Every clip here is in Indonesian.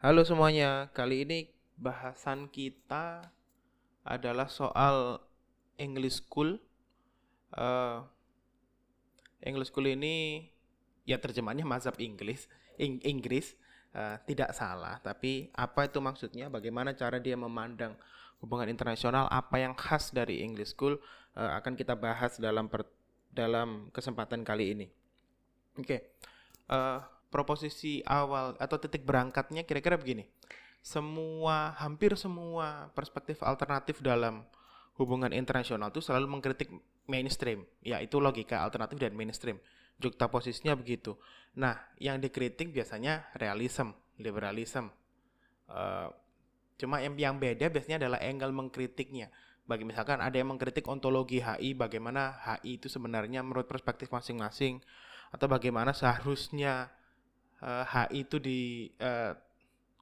Halo semuanya, kali ini bahasan kita adalah soal English School. Uh, English School ini ya terjemahnya mazhab Inggris, Ing Inggris uh, tidak salah, tapi apa itu maksudnya? Bagaimana cara dia memandang hubungan internasional? Apa yang khas dari English School uh, akan kita bahas dalam dalam kesempatan kali ini. Oke. Okay. Uh, proposisi awal atau titik berangkatnya kira-kira begini. Semua hampir semua perspektif alternatif dalam hubungan internasional itu selalu mengkritik mainstream, yaitu logika alternatif dan mainstream. Jukta posisinya begitu. Nah, yang dikritik biasanya realism, liberalism. Uh, cuma yang yang beda biasanya adalah angle mengkritiknya. Bagi misalkan ada yang mengkritik ontologi HI, bagaimana HI itu sebenarnya menurut perspektif masing-masing, atau bagaimana seharusnya uh, eh, HI itu di uh,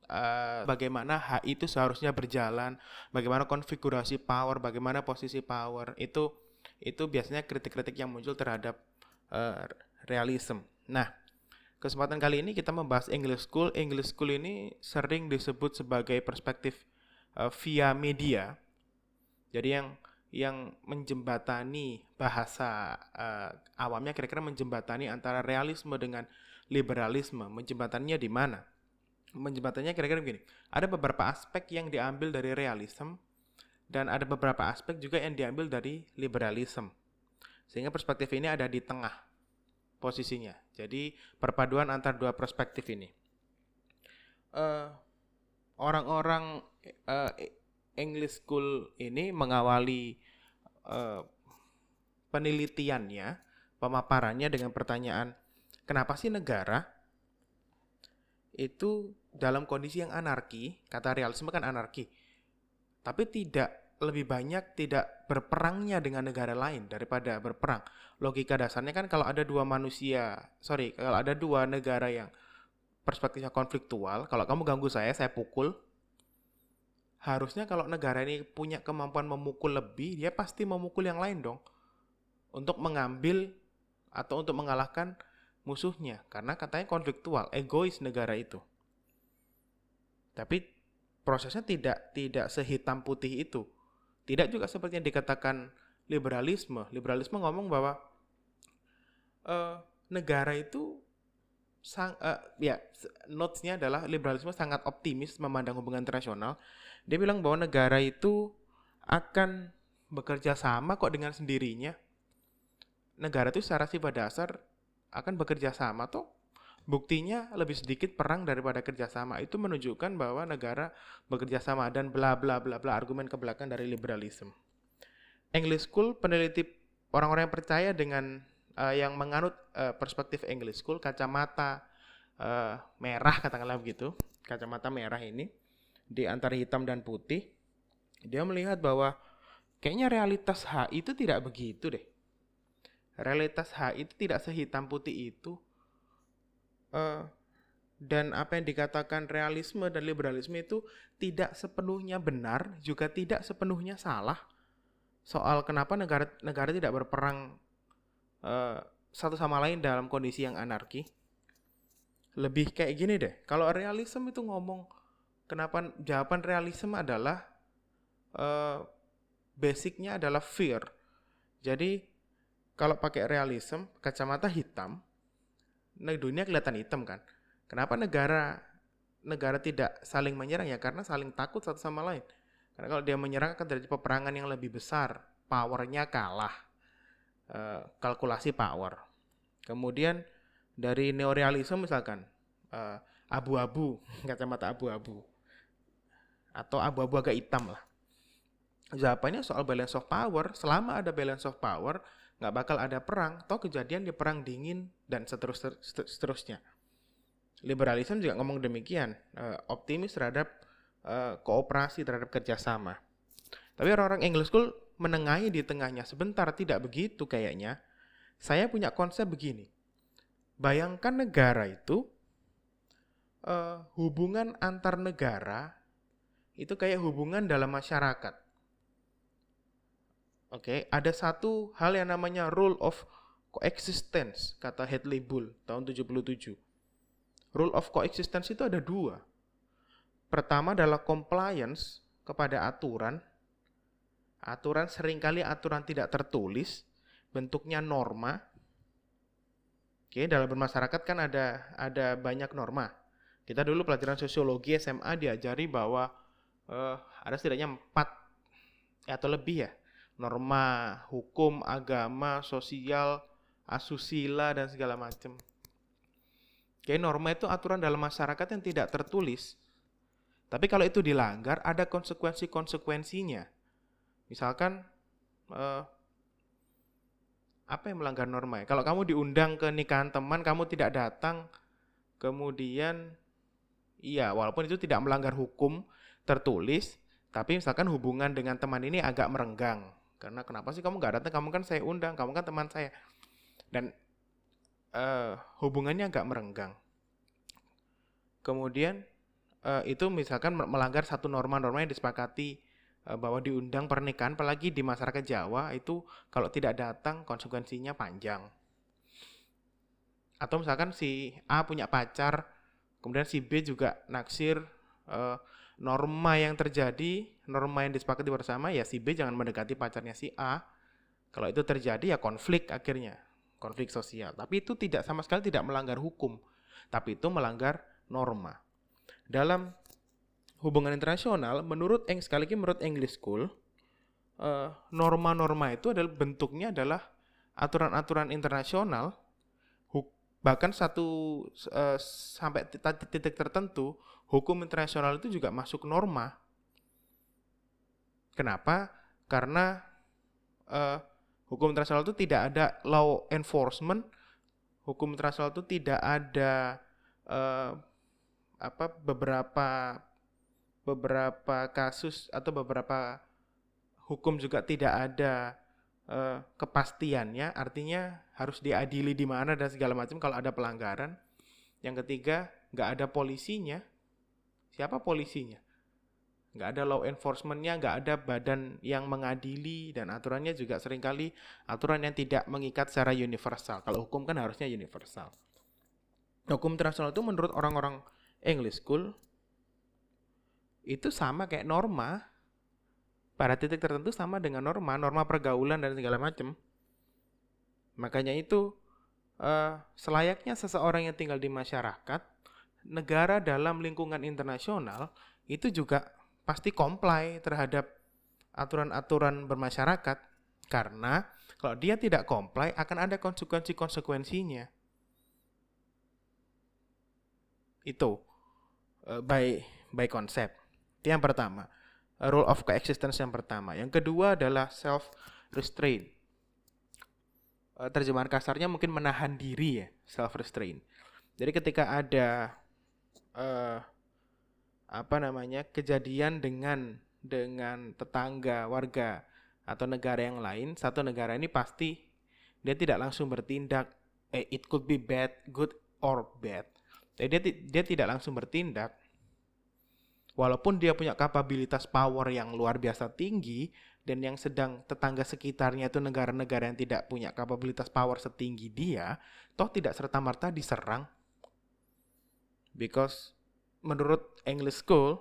uh, bagaimana HI itu seharusnya berjalan, bagaimana konfigurasi power, bagaimana posisi power itu itu biasanya kritik-kritik yang muncul terhadap uh, realism. Nah, kesempatan kali ini kita membahas English School. English School ini sering disebut sebagai perspektif uh, via media. Jadi yang yang menjembatani bahasa uh, awamnya kira-kira menjembatani antara realisme dengan liberalisme. Menjembatannya di mana? Menjembatannya kira-kira begini. Ada beberapa aspek yang diambil dari realisme dan ada beberapa aspek juga yang diambil dari liberalisme. Sehingga perspektif ini ada di tengah posisinya. Jadi perpaduan antara dua perspektif ini. Uh, orang-orang uh, English School ini mengawali uh, penelitiannya, pemaparannya dengan pertanyaan Kenapa sih negara itu dalam kondisi yang anarki, kata realisme kan anarki, tapi tidak lebih banyak tidak berperangnya dengan negara lain daripada berperang. Logika dasarnya kan kalau ada dua manusia, sorry, kalau ada dua negara yang perspektifnya konfliktual, kalau kamu ganggu saya, saya pukul. Harusnya kalau negara ini punya kemampuan memukul lebih, dia pasti memukul yang lain dong. Untuk mengambil atau untuk mengalahkan musuhnya karena katanya konfliktual, egois negara itu. Tapi prosesnya tidak tidak sehitam putih itu. Tidak juga seperti yang dikatakan liberalisme. Liberalisme ngomong bahwa uh, negara itu sang uh, ya notesnya adalah liberalisme sangat optimis memandang hubungan internasional. Dia bilang bahwa negara itu akan bekerja sama kok dengan sendirinya. Negara itu secara sifat dasar akan bekerja sama tuh buktinya lebih sedikit perang daripada kerjasama itu menunjukkan bahwa negara bekerja sama dan bla bla bla bla argumen ke belakang dari liberalisme. English School peneliti orang-orang yang percaya dengan uh, yang menganut uh, perspektif English School kacamata uh, merah katakanlah begitu kacamata merah ini di antara hitam dan putih dia melihat bahwa kayaknya realitas H itu tidak begitu deh realitas H itu tidak sehitam putih itu. Uh, dan apa yang dikatakan realisme dan liberalisme itu tidak sepenuhnya benar juga tidak sepenuhnya salah. Soal kenapa negara negara tidak berperang uh, satu sama lain dalam kondisi yang anarki. Lebih kayak gini deh kalau realisme itu ngomong kenapa jawaban realisme adalah uh, basicnya adalah fear. Jadi kalau pakai realism, kacamata hitam, nah dunia kelihatan hitam kan. Kenapa negara negara tidak saling menyerang ya? Karena saling takut satu sama lain. Karena kalau dia menyerang akan terjadi peperangan yang lebih besar, powernya kalah, e, kalkulasi power. Kemudian dari neorealisme misalkan abu abu-abu, kacamata abu-abu, atau abu-abu agak hitam lah. Jawabannya soal balance of power. Selama ada balance of power, nggak bakal ada perang, toh kejadian di perang dingin dan seterus seterusnya. Liberalisme juga ngomong demikian, uh, optimis terhadap uh, kooperasi terhadap kerjasama. Tapi orang-orang English School menengahi di tengahnya. Sebentar, tidak begitu kayaknya. Saya punya konsep begini. Bayangkan negara itu, uh, hubungan antar negara itu kayak hubungan dalam masyarakat Oke, okay, ada satu hal yang namanya rule of coexistence, kata Hadley Bull tahun 77. Rule of coexistence itu ada dua. pertama adalah compliance kepada aturan. Aturan sering kali aturan tidak tertulis, bentuknya norma. Oke, dalam bermasyarakat kan ada ada banyak norma. Kita dulu pelajaran sosiologi SMA diajari bahwa uh, ada setidaknya empat atau lebih ya norma hukum, agama, sosial, asusila dan segala macam. Oke, norma itu aturan dalam masyarakat yang tidak tertulis. Tapi kalau itu dilanggar, ada konsekuensi-konsekuensinya. Misalkan uh, apa yang melanggar norma? Ya? Kalau kamu diundang ke nikahan teman, kamu tidak datang, kemudian iya, walaupun itu tidak melanggar hukum tertulis, tapi misalkan hubungan dengan teman ini agak merenggang. Karena kenapa sih kamu nggak datang? Kamu kan saya undang, kamu kan teman saya. Dan uh, hubungannya agak merenggang. Kemudian uh, itu misalkan melanggar satu norma-norma yang disepakati Eh, bahwa diundang pernikahan apalagi di masyarakat Jawa itu kalau tidak datang konsekuensinya panjang. Atau misalkan si A punya pacar, kemudian si B juga naksir eh, norma yang terjadi, norma yang disepakati bersama ya si B jangan mendekati pacarnya si A. Kalau itu terjadi ya konflik akhirnya, konflik sosial. Tapi itu tidak sama sekali tidak melanggar hukum, tapi itu melanggar norma. Dalam hubungan internasional, menurut Eng sekali lagi menurut English School, uh, norma-norma itu adalah bentuknya adalah aturan-aturan internasional, bahkan satu uh, sampai titik tertentu hukum internasional itu juga masuk norma. Kenapa? Karena uh, hukum internasional itu tidak ada law enforcement, hukum internasional itu tidak ada uh, apa beberapa beberapa kasus atau beberapa hukum juga tidak ada uh, kepastiannya, artinya harus diadili di mana dan segala macam kalau ada pelanggaran. Yang ketiga, nggak ada polisinya. Siapa polisinya? Nggak ada law enforcementnya, nggak ada badan yang mengadili dan aturannya juga sering kali aturan yang tidak mengikat secara universal. Kalau hukum kan harusnya universal. Hukum internasional itu menurut orang-orang English School itu sama kayak norma pada titik tertentu sama dengan norma norma pergaulan dan segala macam makanya itu uh, selayaknya seseorang yang tinggal di masyarakat negara dalam lingkungan internasional itu juga pasti comply terhadap aturan-aturan bermasyarakat karena kalau dia tidak comply akan ada konsekuensi-konsekuensinya itu uh, by by konsep yang pertama. Rule of coexistence yang pertama. Yang kedua adalah self restraint. Eh, terjemahan kasarnya mungkin menahan diri ya, self restraint. Jadi ketika ada uh, apa namanya kejadian dengan dengan tetangga warga atau negara yang lain, satu negara ini pasti dia tidak langsung bertindak. Eh, it could be bad, good or bad. Jadi dia, dia tidak langsung bertindak, walaupun dia punya kapabilitas power yang luar biasa tinggi dan yang sedang tetangga sekitarnya itu negara-negara yang tidak punya kapabilitas power setinggi dia, toh tidak serta-merta diserang. Because menurut English school,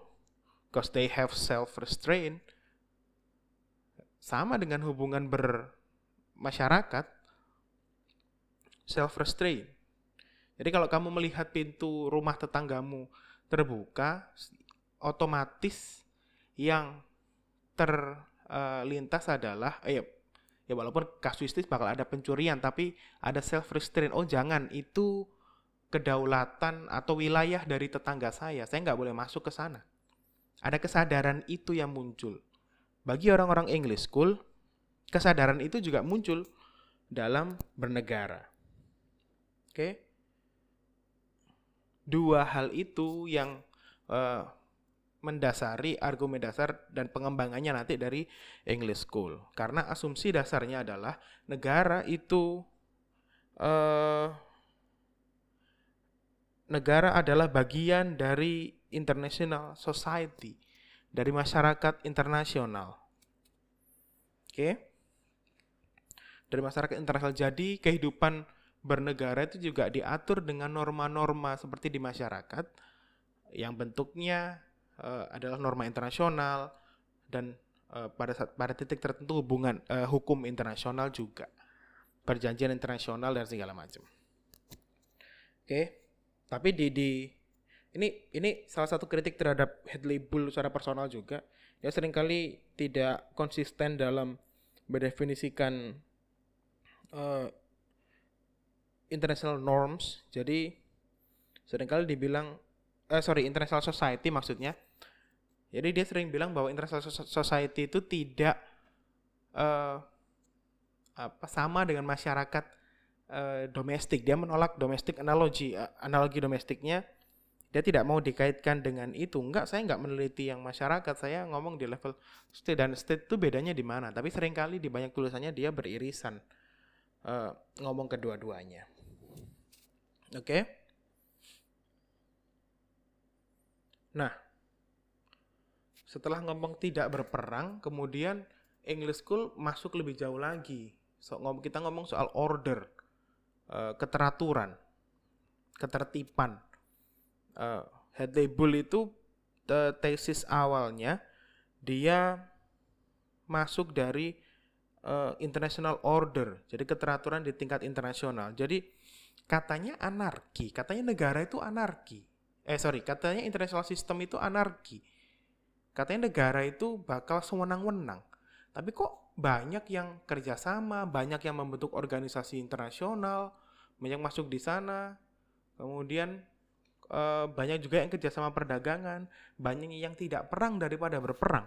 because they have self-restraint, sama dengan hubungan bermasyarakat, self-restraint. Jadi kalau kamu melihat pintu rumah tetanggamu terbuka, otomatis yang terlintas adalah eh, ya walaupun kasuistis bakal ada pencurian tapi ada self restraint oh jangan itu kedaulatan atau wilayah dari tetangga saya. Saya nggak boleh masuk ke sana. Ada kesadaran itu yang muncul. Bagi orang-orang English school kesadaran itu juga muncul dalam bernegara. Oke? Okay? dua hal itu yang uh, mendasari argumen dasar dan pengembangannya nanti dari English School. Karena asumsi dasarnya adalah negara itu uh, negara adalah bagian dari international society, dari masyarakat internasional. Oke. Okay? Dari masyarakat internasional. Jadi kehidupan bernegara itu juga diatur dengan norma-norma seperti di masyarakat yang bentuknya uh, adalah norma internasional dan uh, pada saat, pada titik tertentu hubungan uh, hukum internasional juga perjanjian internasional dan segala macam. Oke, okay. tapi di di ini ini salah satu kritik terhadap head label secara personal juga. Ya sering kali tidak konsisten dalam mendefinisikan uh, international norms. Jadi sering kali dibilang eh sorry international society maksudnya. Jadi dia sering bilang bahwa international society itu tidak uh, apa sama dengan masyarakat uh, domestik. Dia menolak domestik analogi uh, analogi domestiknya. Dia tidak mau dikaitkan dengan itu. Enggak, saya enggak meneliti yang masyarakat. Saya ngomong di level state dan state itu bedanya di mana. Tapi sering kali di banyak tulisannya dia beririsan uh, ngomong kedua-duanya. Oke. Okay? Nah, setelah ngomong tidak berperang, kemudian English School masuk lebih jauh lagi. So, ngomong kita ngomong soal order, uh, keteraturan, ketertiban. Uh, Hadley Bull itu the tesis awalnya dia masuk dari uh, international order, jadi keteraturan di tingkat internasional. Jadi katanya anarki, katanya negara itu anarki. Eh sorry, katanya international system itu anarki. Katanya negara itu bakal sewenang-wenang. Tapi kok banyak yang kerjasama, banyak yang membentuk organisasi internasional, banyak masuk di sana. Kemudian eh, banyak juga yang kerjasama perdagangan, banyak yang tidak perang daripada berperang.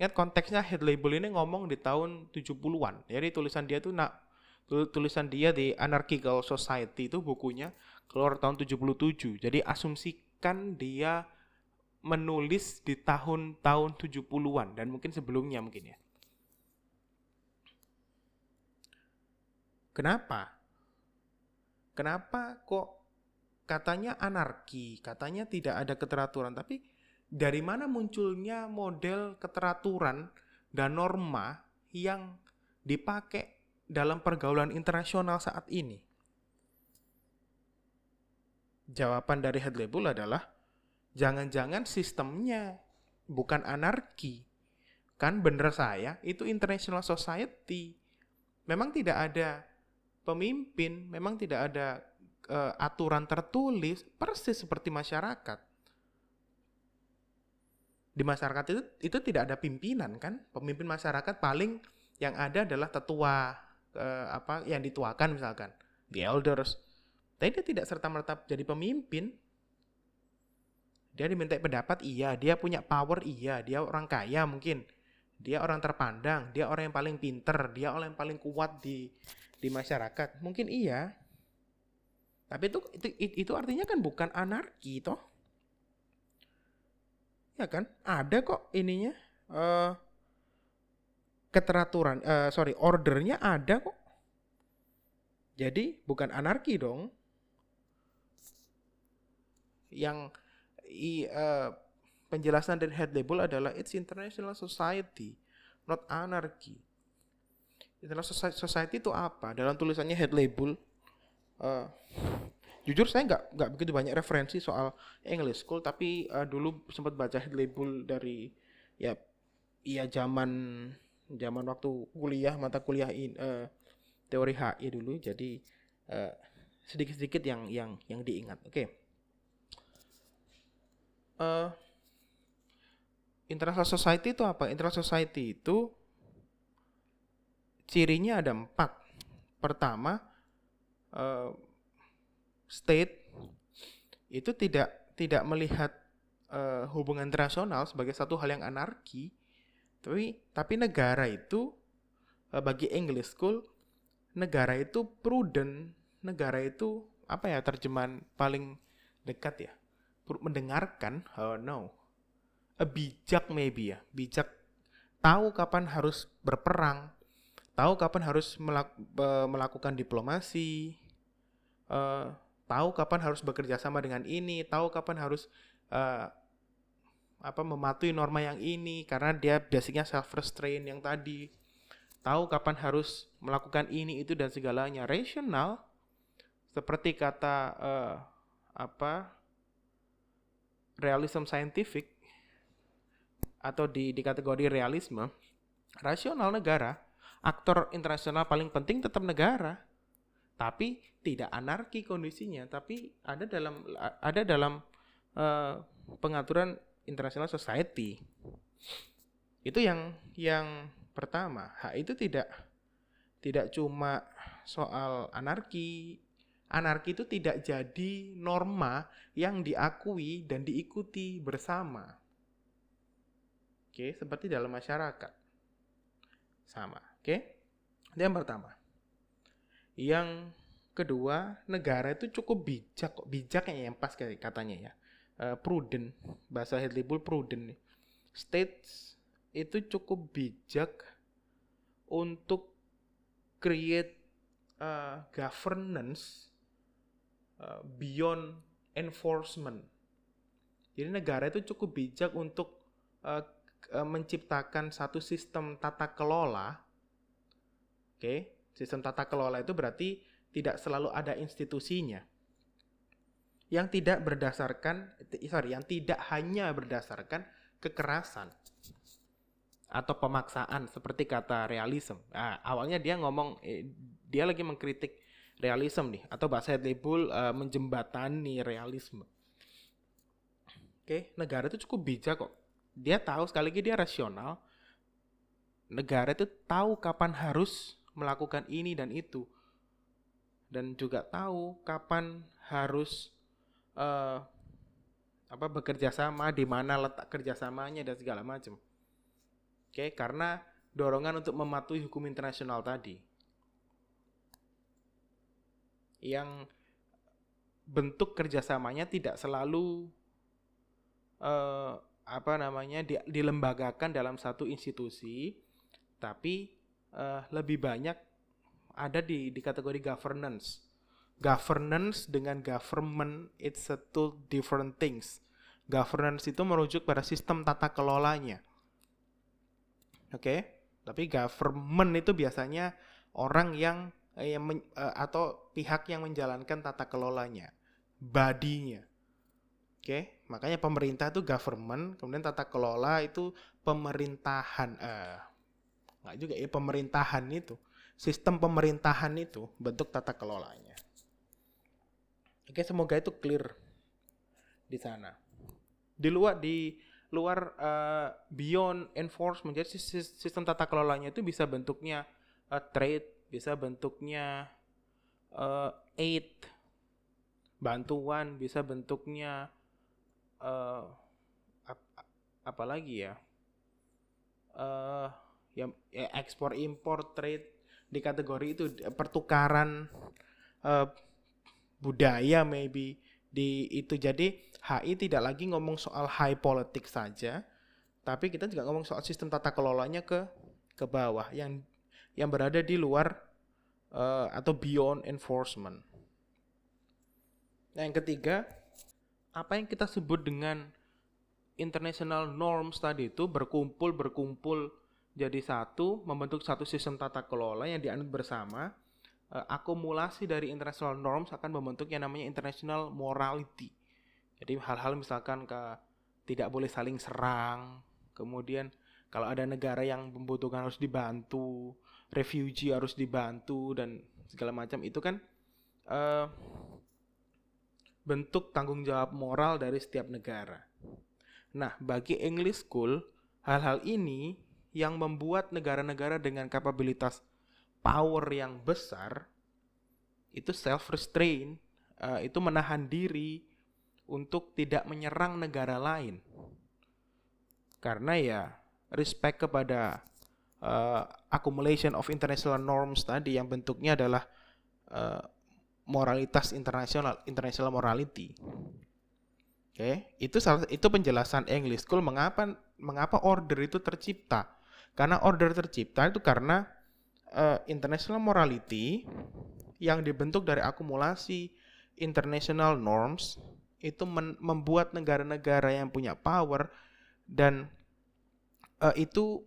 Ingat konteksnya head label ini ngomong di tahun 70-an. Jadi tulisan dia tuh nak tulisan dia di Anarchical Society itu bukunya keluar tahun 77. Jadi asumsikan dia menulis di tahun-tahun 70-an dan mungkin sebelumnya mungkin ya. Kenapa? Kenapa kok katanya anarki, katanya tidak ada keteraturan, tapi dari mana munculnya model keteraturan dan norma yang dipakai dalam pergaulan internasional saat ini? Jawaban dari Hadley Bull adalah jangan-jangan sistemnya bukan anarki. Kan bener saya, itu international society. Memang tidak ada pemimpin, memang tidak ada uh, aturan tertulis, persis seperti masyarakat. Di masyarakat itu itu tidak ada pimpinan kan? Pemimpin masyarakat paling yang ada adalah tetua uh, apa yang dituakan misalkan the elders tapi dia tidak serta merta jadi pemimpin dia diminta pendapat iya. Dia punya power iya. Dia orang kaya mungkin. Dia orang terpandang. Dia orang yang paling pinter. Dia orang yang paling kuat di di masyarakat. Mungkin iya. Tapi itu itu itu artinya kan bukan anarki toh. Ya kan? Ada kok ininya uh, keteraturan, uh, sorry, ordernya ada kok. Jadi bukan anarki dong. Yang i, uh, penjelasan dari head label adalah it's international society, not anarchy. International society itu apa? Dalam tulisannya head label, uh, jujur saya nggak nggak begitu banyak referensi soal English school, tapi uh, dulu sempat baca head label dari ya iya zaman zaman waktu kuliah mata kuliah in, uh, teori HI dulu jadi uh, sedikit-sedikit yang yang yang diingat. Oke. Okay. Uh, international society itu apa? International society itu cirinya ada empat. Pertama, uh, state itu tidak tidak melihat uh, hubungan internasional sebagai satu hal yang anarki, tapi tapi negara itu eh, bagi English School negara itu prudent, negara itu apa ya terjemahan paling dekat ya? Mendengarkan, oh no. A bijak maybe ya, bijak. Tahu kapan harus berperang, tahu kapan harus melak melakukan diplomasi, uh, tahu kapan harus bekerja sama dengan ini, tahu kapan harus uh, apa mematuhi norma yang ini karena dia basicnya self restraint yang tadi. Tahu kapan harus melakukan ini itu dan segalanya. Rasional seperti kata uh, apa realism scientific atau di di kategori realisme, rasional negara, aktor internasional paling penting tetap negara. Tapi tidak anarki kondisinya, tapi ada dalam ada dalam uh, pengaturan international society. Itu yang yang pertama. Hak itu tidak tidak cuma soal anarki. Anarki itu tidak jadi norma yang diakui dan diikuti bersama. Oke, seperti dalam masyarakat. Sama, oke? Itu yang pertama. Yang kedua, negara itu cukup bijak kok. Bijak yang pas katanya ya. Uh, prudent, bahasa Hadley prudent. States itu cukup bijak untuk create uh, governance uh, beyond enforcement. Jadi negara itu cukup bijak untuk uh, menciptakan satu sistem tata kelola. Oke, okay? sistem tata kelola itu berarti tidak selalu ada institusinya. Yang tidak berdasarkan, sorry, yang tidak hanya berdasarkan kekerasan atau pemaksaan seperti kata realism. Nah, awalnya dia ngomong eh, dia lagi mengkritik realism nih atau bahasa Bull uh, menjembatani realisme. Oke, negara itu cukup bijak kok. Dia tahu sekali lagi dia rasional. Negara itu tahu kapan harus melakukan ini dan itu. Dan juga tahu kapan harus uh, apa bekerja sama, di mana letak kerjasamanya dan segala macam. Oke, karena dorongan untuk mematuhi hukum internasional tadi. Yang bentuk kerjasamanya tidak selalu uh, apa namanya di, dilembagakan dalam satu institusi, tapi uh, lebih banyak ada di di kategori governance. Governance dengan government it's a two different things. Governance itu merujuk pada sistem tata kelolanya Oke. Okay? Tapi government itu biasanya orang yang yang men, uh, atau pihak yang menjalankan tata kelolanya, badinya. Oke, okay? makanya pemerintah itu government, kemudian tata kelola itu pemerintahan. Uh, nggak juga ya pemerintahan itu, sistem pemerintahan itu bentuk tata kelolanya. Oke, okay, semoga itu clear di sana. Di luar di luar uh, beyond enforcement. Jadi sistem tata kelolanya itu bisa bentuknya uh, trade, bisa bentuknya uh, aid, bantuan, bisa bentuknya uh, ap apa lagi ya? Uh, ya, ya ekspor impor trade di kategori itu pertukaran uh, budaya maybe di itu jadi HI tidak lagi ngomong soal high politics saja tapi kita juga ngomong soal sistem tata kelolanya ke ke bawah yang yang berada di luar uh, atau beyond enforcement. Nah, yang ketiga, apa yang kita sebut dengan international norms tadi itu berkumpul berkumpul jadi satu, membentuk satu sistem tata kelola yang dianut bersama uh, akumulasi dari international norms akan membentuk yang namanya international morality. Jadi hal-hal misalkan ke tidak boleh saling serang, kemudian kalau ada negara yang membutuhkan harus dibantu, refugee harus dibantu dan segala macam itu kan uh, bentuk tanggung jawab moral dari setiap negara. Nah, bagi English School, hal-hal ini yang membuat negara-negara dengan kapabilitas power yang besar itu self restraint uh, itu menahan diri untuk tidak menyerang negara lain karena ya respect kepada uh, accumulation of international norms tadi yang bentuknya adalah uh, moralitas internasional international morality oke okay? itu salah itu penjelasan English School mengapa mengapa order itu tercipta karena order tercipta itu karena uh, international morality yang dibentuk dari akumulasi international norms itu membuat negara-negara yang punya power dan uh, itu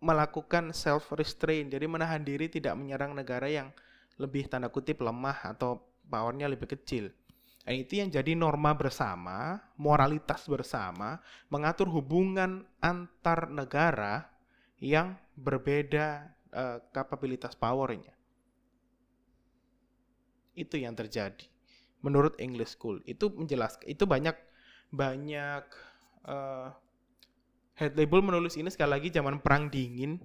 melakukan self restraint jadi menahan diri tidak menyerang negara yang lebih tanda kutip lemah atau powernya lebih kecil Dan itu yang jadi norma bersama, moralitas bersama, mengatur hubungan antar negara yang berbeda uh, kapabilitas powernya. Itu yang terjadi menurut English School. Itu menjelaskan itu banyak banyak uh, head label menulis ini sekali lagi zaman perang dingin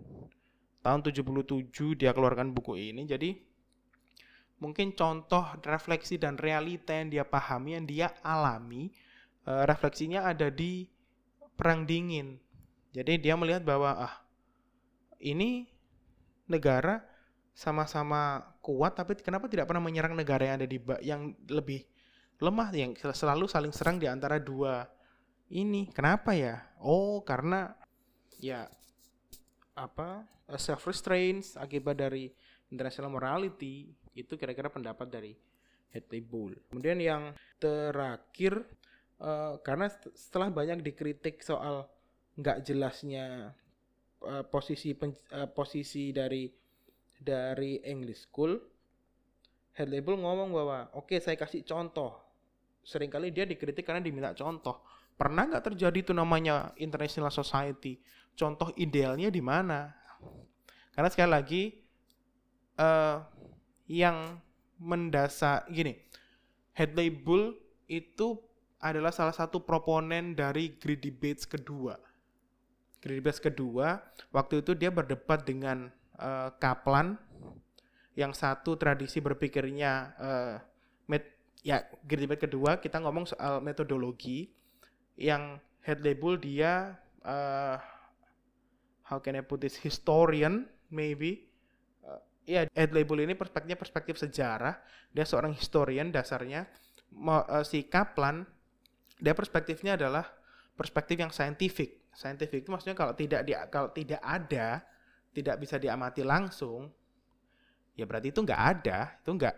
tahun 77 dia keluarkan buku ini. Jadi mungkin contoh refleksi dan realita yang dia pahami, yang dia alami, uh, refleksinya ada di perang dingin. Jadi dia melihat bahwa ah ini negara sama-sama kuat tapi kenapa tidak pernah menyerang negara yang ada di yang lebih lemah yang selalu saling serang di antara dua ini. Kenapa ya? Oh, karena ya apa? self restraints akibat dari international morality itu kira-kira pendapat dari Hadley Bull. Kemudian yang terakhir uh, karena setelah banyak dikritik soal nggak jelasnya uh, posisi pen, uh, posisi dari dari English School, head label ngomong bahwa oke okay, saya kasih contoh. Seringkali dia dikritik karena diminta contoh. Pernah nggak terjadi itu namanya International Society? Contoh idealnya di mana? Karena sekali lagi uh, yang mendasar gini, head label itu adalah salah satu proponen dari Great Debates kedua. Great Debates kedua, waktu itu dia berdebat dengan uh, Kaplan yang satu tradisi berpikirnya uh, met ya debat kedua kita ngomong soal metodologi yang head label dia uh, how can I put this historian maybe. Uh, ya head label ini perspektifnya perspektif sejarah. Dia seorang historian dasarnya uh, si Kaplan dia perspektifnya adalah perspektif yang saintifik saintifik itu maksudnya kalau tidak di, kalau tidak ada tidak bisa diamati langsung, ya berarti itu nggak ada, itu nggak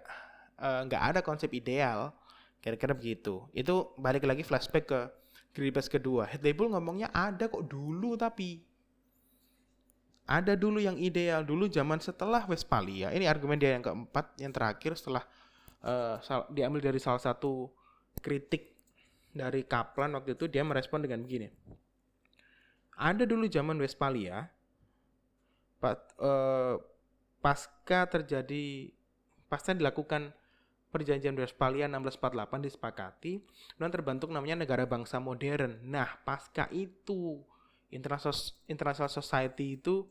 uh, nggak ada konsep ideal, kira-kira begitu. Itu balik lagi flashback ke Gribas kedua. Head ngomongnya ada kok dulu tapi ada dulu yang ideal dulu zaman setelah Westphalia. Ini argumen dia yang keempat, yang terakhir setelah uh, diambil dari salah satu kritik dari Kaplan waktu itu dia merespon dengan begini. Ada dulu zaman Westphalia uh, pasca terjadi pasca dilakukan perjanjian Westphalia 1648 disepakati dan terbentuk namanya negara bangsa modern. Nah, pasca itu international society itu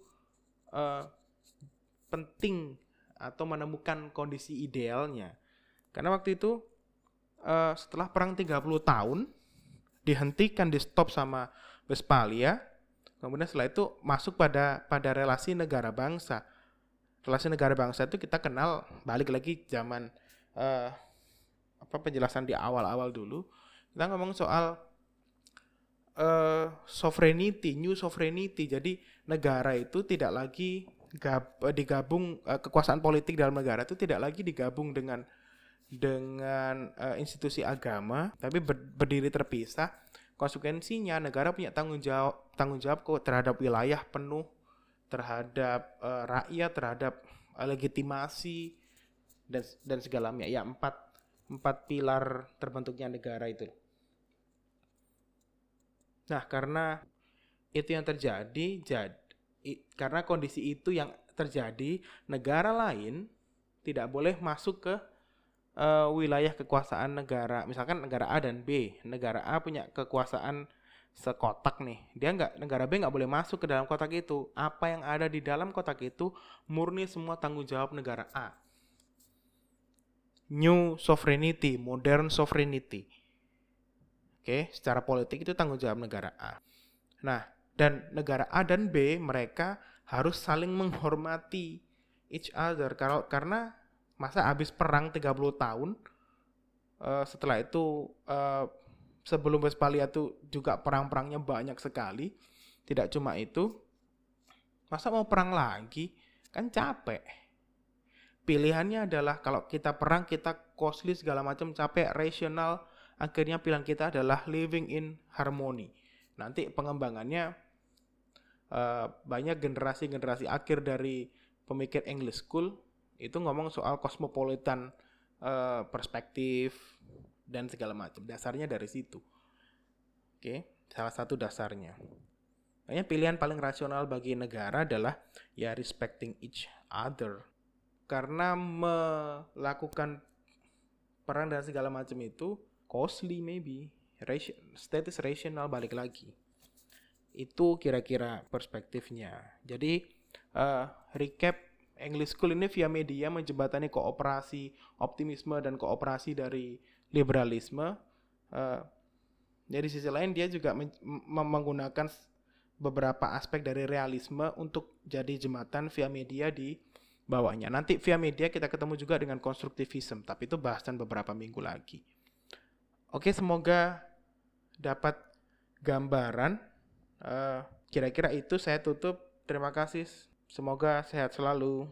uh, penting atau menemukan kondisi idealnya. Karena waktu itu uh, setelah perang 30 tahun dihentikan di stop sama Westphalia Kemudian setelah itu masuk pada pada relasi negara bangsa. Relasi negara bangsa itu kita kenal balik lagi zaman uh, apa penjelasan di awal-awal dulu. Kita ngomong soal uh, sovereignty, new sovereignty. Jadi negara itu tidak lagi gab, digabung uh, kekuasaan politik dalam negara itu tidak lagi digabung dengan dengan uh, institusi agama, tapi ber, berdiri terpisah konsekuensinya negara punya tanggung jawab tanggung jawab kok terhadap wilayah penuh terhadap uh, rakyat terhadap uh, legitimasi dan dan segalanya ya empat empat pilar terbentuknya negara itu nah karena itu yang terjadi jadi karena kondisi itu yang terjadi negara lain tidak boleh masuk ke uh, wilayah kekuasaan negara, misalkan negara A dan B, negara A punya kekuasaan sekotak nih, dia nggak negara B nggak boleh masuk ke dalam kotak itu. Apa yang ada di dalam kotak itu murni semua tanggung jawab negara A. New sovereignty, modern sovereignty. Oke, secara politik itu tanggung jawab negara A. Nah, dan negara A dan B mereka harus saling menghormati each other kalau karena masa habis perang 30 tahun uh, setelah itu uh, sebelum Westphalia itu juga perang-perangnya banyak sekali tidak cuma itu masa mau perang lagi kan capek pilihannya adalah kalau kita perang kita costly segala macam capek rasional akhirnya pilihan kita adalah living in harmony nanti pengembangannya uh, banyak generasi-generasi akhir dari pemikir English School itu ngomong soal cosmopolitan uh, perspektif dan segala macam. Dasarnya dari situ. Oke, salah satu dasarnya. Makanya pilihan paling rasional bagi negara adalah ya respecting each other. Karena melakukan perang dan segala macam itu costly maybe. Ration, status rasional balik lagi. Itu kira-kira perspektifnya. Jadi uh, recap English School ini via media menjembatani kooperasi, optimisme dan kooperasi dari liberalisme. Uh, jadi sisi lain dia juga menggunakan beberapa aspek dari realisme untuk jadi jembatan via media di bawahnya. Nanti via media kita ketemu juga dengan konstruktivisme, tapi itu bahasan beberapa minggu lagi. Oke, semoga dapat gambaran. kira eh, kira-kira itu saya tutup. Terima kasih. Semoga sehat selalu.